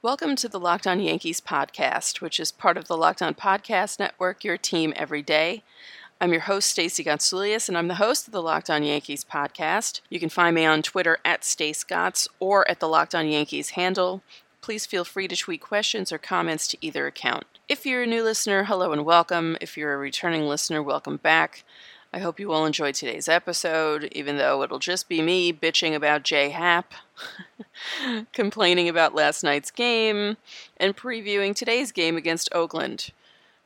Welcome to the Locked On Yankees podcast, which is part of the Locked On Podcast Network, your team every day. I'm your host, Stacey Gotsulias, and I'm the host of the Locked On Yankees podcast. You can find me on Twitter at StaceGots or at the Locked On Yankees handle. Please feel free to tweet questions or comments to either account. If you're a new listener, hello and welcome. If you're a returning listener, welcome back. I hope you all enjoyed today's episode, even though it'll just be me bitching about J Happ, complaining about last night's game, and previewing today's game against Oakland.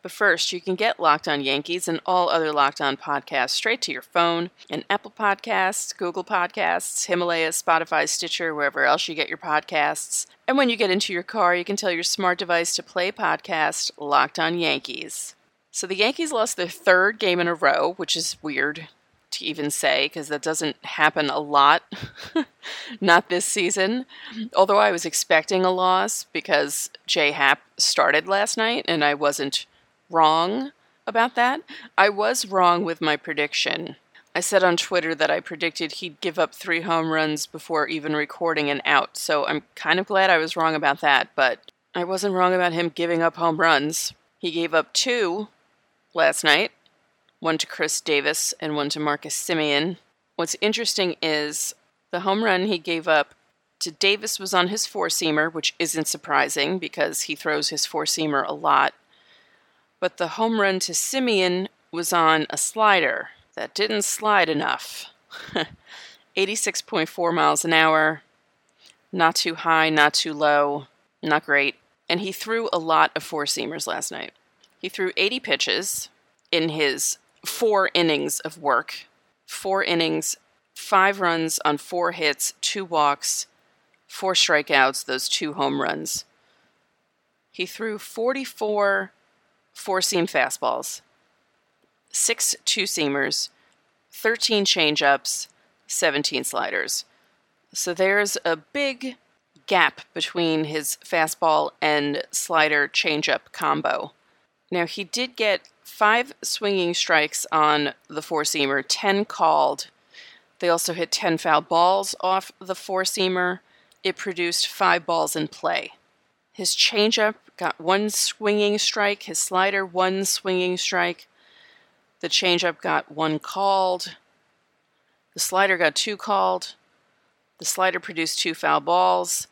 But first, you can get Locked On Yankees and all other Locked On podcasts straight to your phone in Apple Podcasts, Google Podcasts, Himalaya, Spotify, Stitcher, wherever else you get your podcasts. And when you get into your car, you can tell your smart device to play podcast Locked On Yankees. So the Yankees lost their third game in a row, which is weird to even say because that doesn't happen a lot. Not this season. Although I was expecting a loss because J Happ started last night and I wasn't wrong about that. I was wrong with my prediction. I said on Twitter that I predicted he'd give up three home runs before even recording an out, so I'm kind of glad I was wrong about that, but I wasn't wrong about him giving up home runs. He gave up two last night one to Chris Davis and one to Marcus Semien. What's interesting is the home run he gave up to Davis was on his four seamer, which isn't surprising because he throws his four seamer a lot. But the home run to Semien was on a slider that didn't slide enough. 86.4 miles an hour, not too high, not too low, not great. And he threw a lot of four seamers last night. He threw 80 pitches in his four innings of work. Four innings, five runs on four hits, two walks, four strikeouts, those two home runs. He threw 44 four seam fastballs, six two seamers, 13 changeups, 17 sliders. So there's a big gap between his fastball and slider changeup combo. Now, he did get five swinging strikes on the four seamer, 10 called. They also hit 10 foul balls off the four seamer. It produced five balls in play. His changeup got one swinging strike, his slider, one swinging strike. The changeup got one called. The slider got two called. The slider produced two foul balls.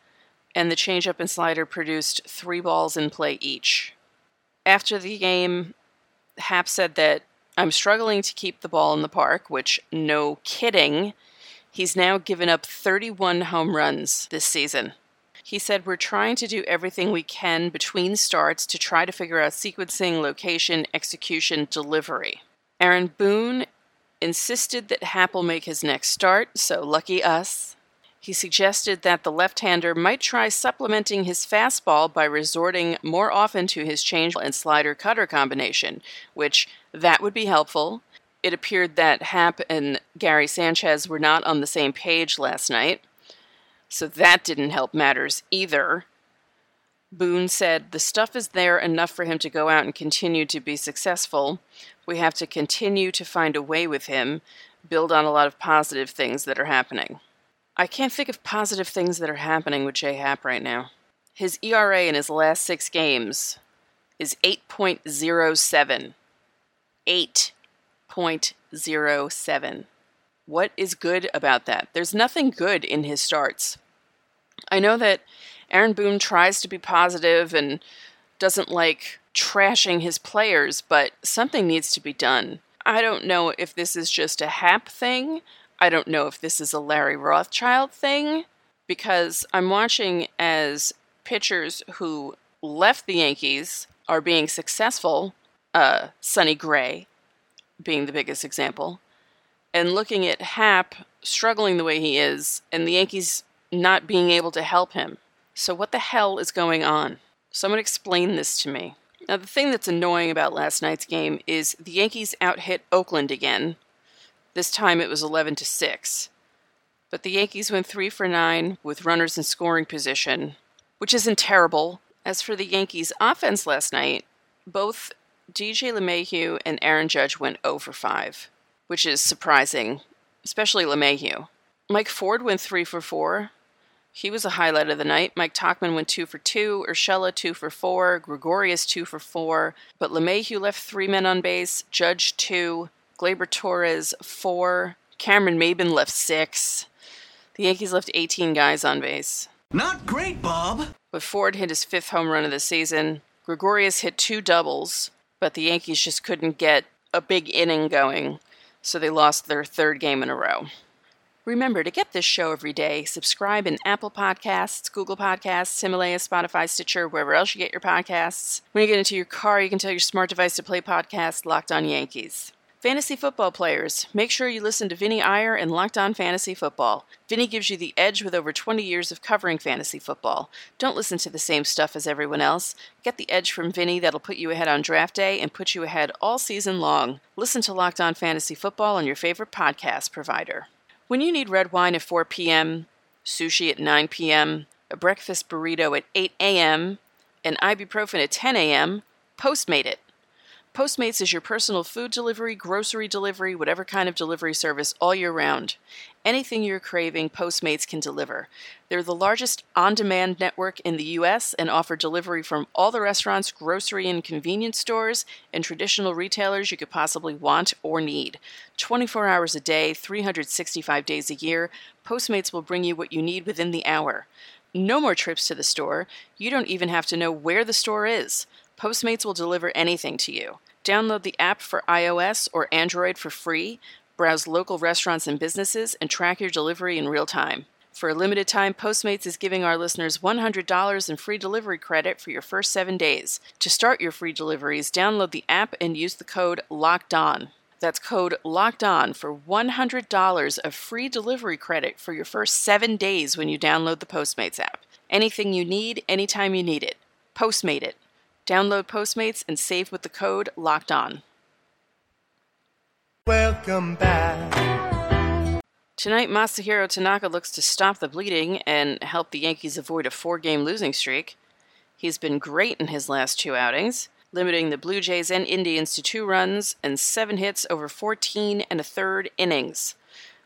And the changeup and slider produced three balls in play each after the game, Happ said that I'm struggling to keep the ball in the park, which, no kidding, he's now given up 31 home runs this season. He said, We're trying to do everything we can between starts to try to figure out sequencing, location, execution, delivery. Aaron Boone insisted that Happ will make his next start, so lucky us. He suggested that the left hander might try supplementing his fastball by resorting more often to his change and slider cutter combination, which that would be helpful. It appeared that Happ and Gary Sanchez were not on the same page last night, so that didn't help matters either. Boone said, The stuff is there enough for him to go out and continue to be successful. We have to continue to find a way with him, build on a lot of positive things that are happening. I can't think of positive things that are happening with J Happ right now. His ERA in his last six games is 8.07. 8.07. What is good about that? There's nothing good in his starts. I know that Aaron Boone tries to be positive and doesn't like trashing his players, but something needs to be done. I don't know if this is just a Happ thing I don't know if this is a Larry Rothschild thing because I'm watching as pitchers who left the Yankees are being successful, uh, Sonny Gray being the biggest example, and looking at Happ struggling the way he is, and the Yankees not being able to help him. So, what the hell is going on? Someone explain this to me. Now, the thing that's annoying about last night's game is the Yankees outhit Oakland again, this time it was 11 to 6. But the Yankees went 3 for 9 with runners in scoring position, which isn't terrible. As for the Yankees' offense last night, both DJ LeMahieu and Aaron Judge went 0 for 5, which is surprising, especially LeMahieu. Mike Ford went 3 for 4. He was a highlight of the night. Mike Tauchman went 2 for 2, Urshela 2 for 4, Gregorius 2 for 4, but LeMahieu left 3 men on base, Judge 2, Gleyber Torres four. Cameron Maybin left six. The Yankees left 18 guys on base. Not great, Bob. But Ford hit his fifth home run of the season. Gregorius hit two doubles, but the Yankees just couldn't get a big inning going, so they lost their third game in a row. Remember to get this show every day. Subscribe in Apple Podcasts, Google Podcasts, Himalaya, Spotify, Stitcher, wherever else you get your podcasts. When you get into your car, you can tell your smart device to play podcasts Locked On Yankees. Fantasy football players, make sure you listen to Vinny Iyer and Locked On Fantasy Football. Vinny gives you the edge with over 20 years of covering fantasy football. Don't listen to the same stuff as everyone else. Get the edge from Vinny that'll put you ahead on draft day and put you ahead all season long. Listen to Locked On Fantasy Football on your favorite podcast provider. When you need red wine at 4 p.m., sushi at 9 p.m., a breakfast burrito at 8 a.m., and ibuprofen at 10 a.m., Postmate it. Postmates is your personal food delivery, grocery delivery, whatever kind of delivery service all year round. Anything you're craving, Postmates can deliver. They're the largest on demand network in the U.S. and offer delivery from all the restaurants, grocery and convenience stores, and traditional retailers you could possibly want or need. 24 hours a day, 365 days a year, Postmates will bring you what you need within the hour. No more trips to the store. You don't even have to know where the store is. Postmates will deliver anything to you. Download the app for iOS or Android for free, browse local restaurants and businesses, and track your delivery in real time. For a limited time, Postmates is giving our listeners $100 in free delivery credit for your first seven days. To start your free deliveries, download the app and use the code LOCKED ON. That's code LOCKED ON for $100 of free delivery credit for your first seven days when you download the Postmates app. Anything you need, anytime you need it. Postmate it. Download Postmates and save with the code LOCKED ON. Welcome back. Tonight, Masahiro Tanaka looks to stop the bleeding and help the Yankees avoid a four game losing streak. He's been great in his last two outings, limiting the Blue Jays and Indians to two runs and seven hits over 14 and a third innings.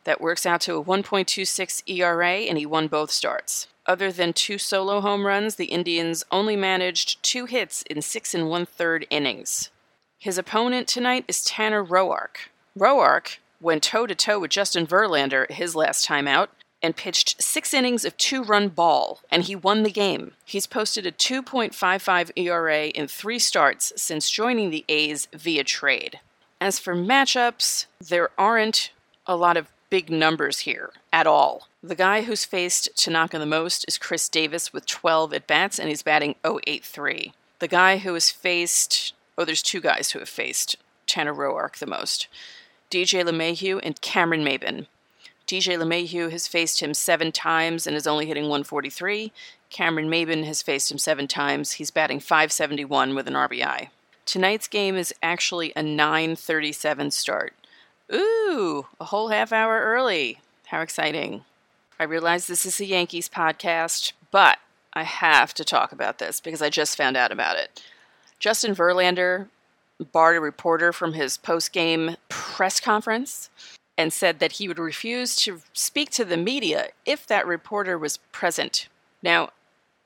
That works out to a 1.26 ERA, and he won both starts. Other than two solo home runs, the Indians only managed two hits in six and one third innings. His opponent tonight is Tanner Roark. Roark went toe to toe with Justin Verlander his last time out and pitched six innings of two run ball, and he won the game. He's posted a 2.55 ERA in three starts since joining the A's via trade. As for matchups, there aren't a lot of big numbers here at all. The guy who's faced Tanaka the most is Chris Davis with 12 at bats, and he's batting 083. The guy who has faced, oh, there's two guys who have faced Tanner Roark the most DJ LeMahieu and Cameron Maybin. DJ LeMahieu has faced him seven times and is only hitting 143. Cameron Maybin has faced him seven times. He's batting 571 with an RBI. Tonight's game is actually a 937 start. Ooh, a whole half hour early. How exciting. I realize this is a Yankees podcast, but I have to talk about this because I just found out about it. Justin Verlander barred a reporter from his post game press conference and said that he would refuse to speak to the media if that reporter was present. Now,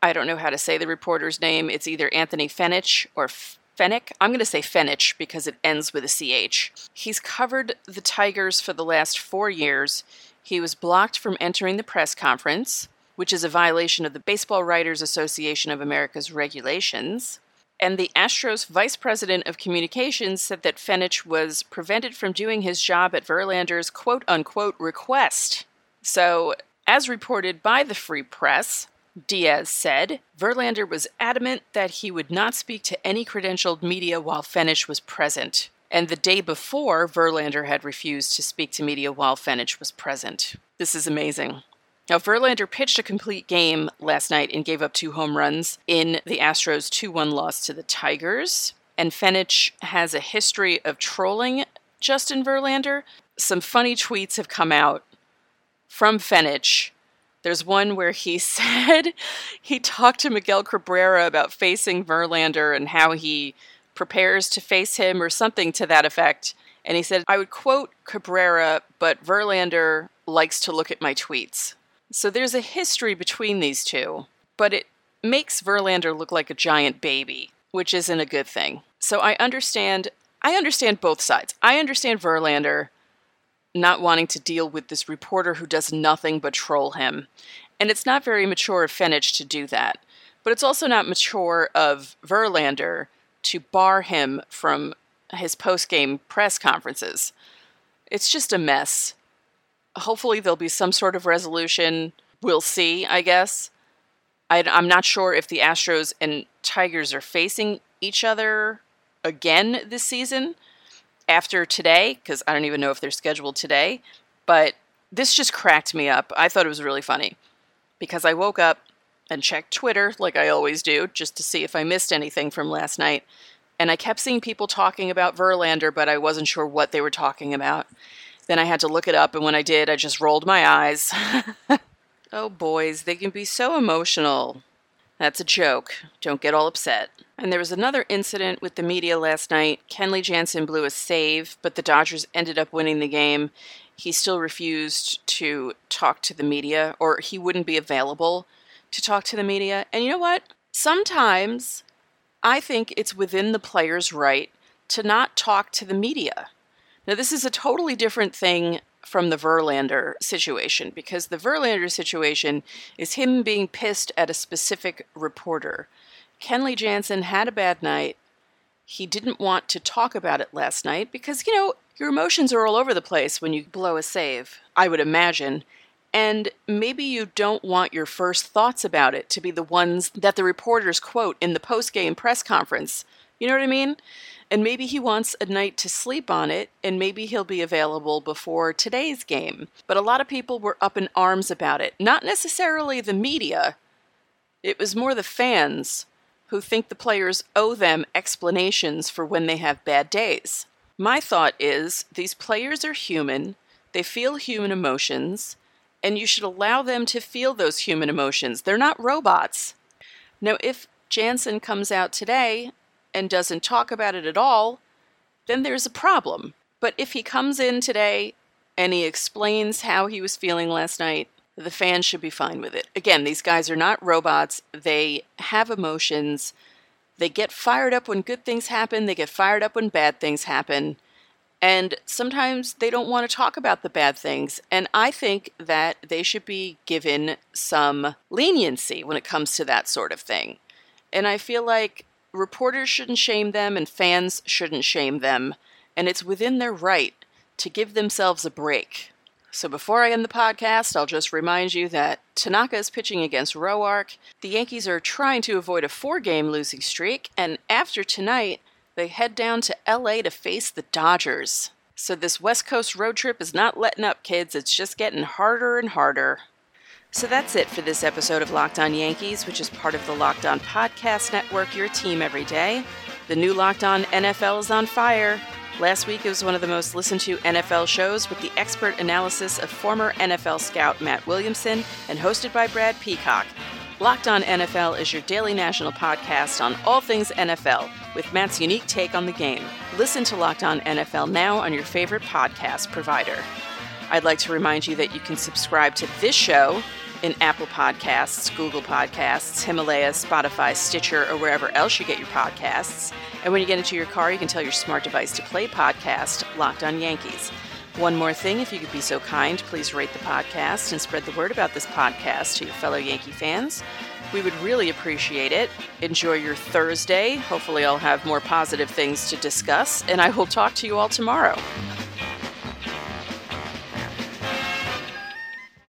I don't know how to say the reporter's name. It's either Anthony Fenech or Fennick. I'm going to say Fenech because it ends with a CH. He's covered the Tigers for the last four years. He was blocked from entering the press conference, which is a violation of the Baseball Writers Association of America's regulations. And the Astros vice president of communications said that Fenech was prevented from doing his job at Verlander's quote unquote request. So, as reported by the Free Press, Dias said Verlander was adamant that he would not speak to any credentialed media while Fenech was present. And the day before, Verlander had refused to speak to media while Fenech was present. This is amazing. Now, Verlander pitched a complete game last night and gave up two home runs in the Astros 2 1 loss to the Tigers. And Fenech has a history of trolling Justin Verlander. Some funny tweets have come out from Fenich there's one where he said he talked to Miguel Cabrera about facing Verlander and how he prepares to face him or something to that effect. And he said, I would quote Cabrera, but Verlander likes to look at my tweets. So there's a history between these two, but it makes Verlander look like a giant baby, which isn't a good thing. So I understand I understand both sides. I understand Verlander not wanting to deal with this reporter who does nothing but troll him. And it's not very mature of Fenech to do that. But it's also not mature of Verlander to bar him from his post game press conferences. It's just a mess. Hopefully, there'll be some sort of resolution. We'll see, I guess. I, am not sure if the Astros and Tigers are facing each other again this season after today, because I don't even know if they're scheduled today. But this just cracked me up. I thought it was really funny because I woke up and checked Twitter like I always do just to see if I missed anything from last night. And I kept seeing people talking about Verlander, but I wasn't sure what they were talking about. Then I had to look it up, and when I did, I just rolled my eyes. oh, boys, they can be so emotional. That's a joke. Don't get all upset. And there was another incident with the media last night. Kenley Jansen blew a save, but the Dodgers ended up winning the game. He still refused to talk to the media, or he wouldn't be available to talk to the media. And you know what? Sometimes I think it's within the player's right to not talk to the media. Now, this is a totally different thing from the Verlander situation because the Verlander situation is him being pissed at a specific reporter. Kenley Jansen had a bad night. He didn't want to talk about it last night because, you know, your emotions are all over the place when you blow a save, I would imagine. And maybe you don't want your first thoughts about it to be the ones that the reporters quote in the post game press conference. You know what I mean? And maybe he wants a night to sleep on it, and maybe he'll be available before today's game. But a lot of people were up in arms about it. Not necessarily the media, it was more the fans who think the players owe them explanations for when they have bad days. My thought is these players are human, they feel human emotions, and you should allow them to feel those human emotions. They're not robots. Now, if Jansen comes out today and doesn't talk about it at all, then there's a problem. But if he comes in today and he explains how he was feeling last night, the fans should be fine with it. Again, these guys are not robots. They have emotions. They get fired up when good things happen, they get fired up when bad things happen. And sometimes they don't want to talk about the bad things. And I think that they should be given some leniency when it comes to that sort of thing. And I feel like reporters shouldn't shame them and fans shouldn't shame them. And it's within their right to give themselves a break. So before I end the podcast, I'll just remind you that Tanaka is pitching against Roark. The Yankees are trying to avoid a four game losing streak. And after tonight, they head down to LA to face the Dodgers. So this West Coast road trip is not letting up, kids. It's just getting harder and harder. So that's it for this episode of Locked On Yankees, which is part of the Locked On Podcast Network, your team every day. The new Locked On NFL is on fire. Last week, it was one of the most listened to NFL shows with the expert analysis of former NFL scout Matt Williamson and hosted by Brad Peacock. Locked On NFL is your daily national podcast on all things NFL with Matt's unique take on the game. Listen to Locked On NFL now on your favorite podcast provider. I'd like to remind you that you can subscribe to this show in Apple Podcasts, Google Podcasts, Himalaya, Spotify, Stitcher, or wherever else you get your podcasts. And when you get into your car, you can tell your smart device to play podcast Locked On Yankees. One more thing, if you could be so kind, please rate the podcast and spread the word about this podcast to your fellow Yankee fans. We would really appreciate it. Enjoy your Thursday. Hopefully, I'll have more positive things to discuss, and I will talk to you all tomorrow.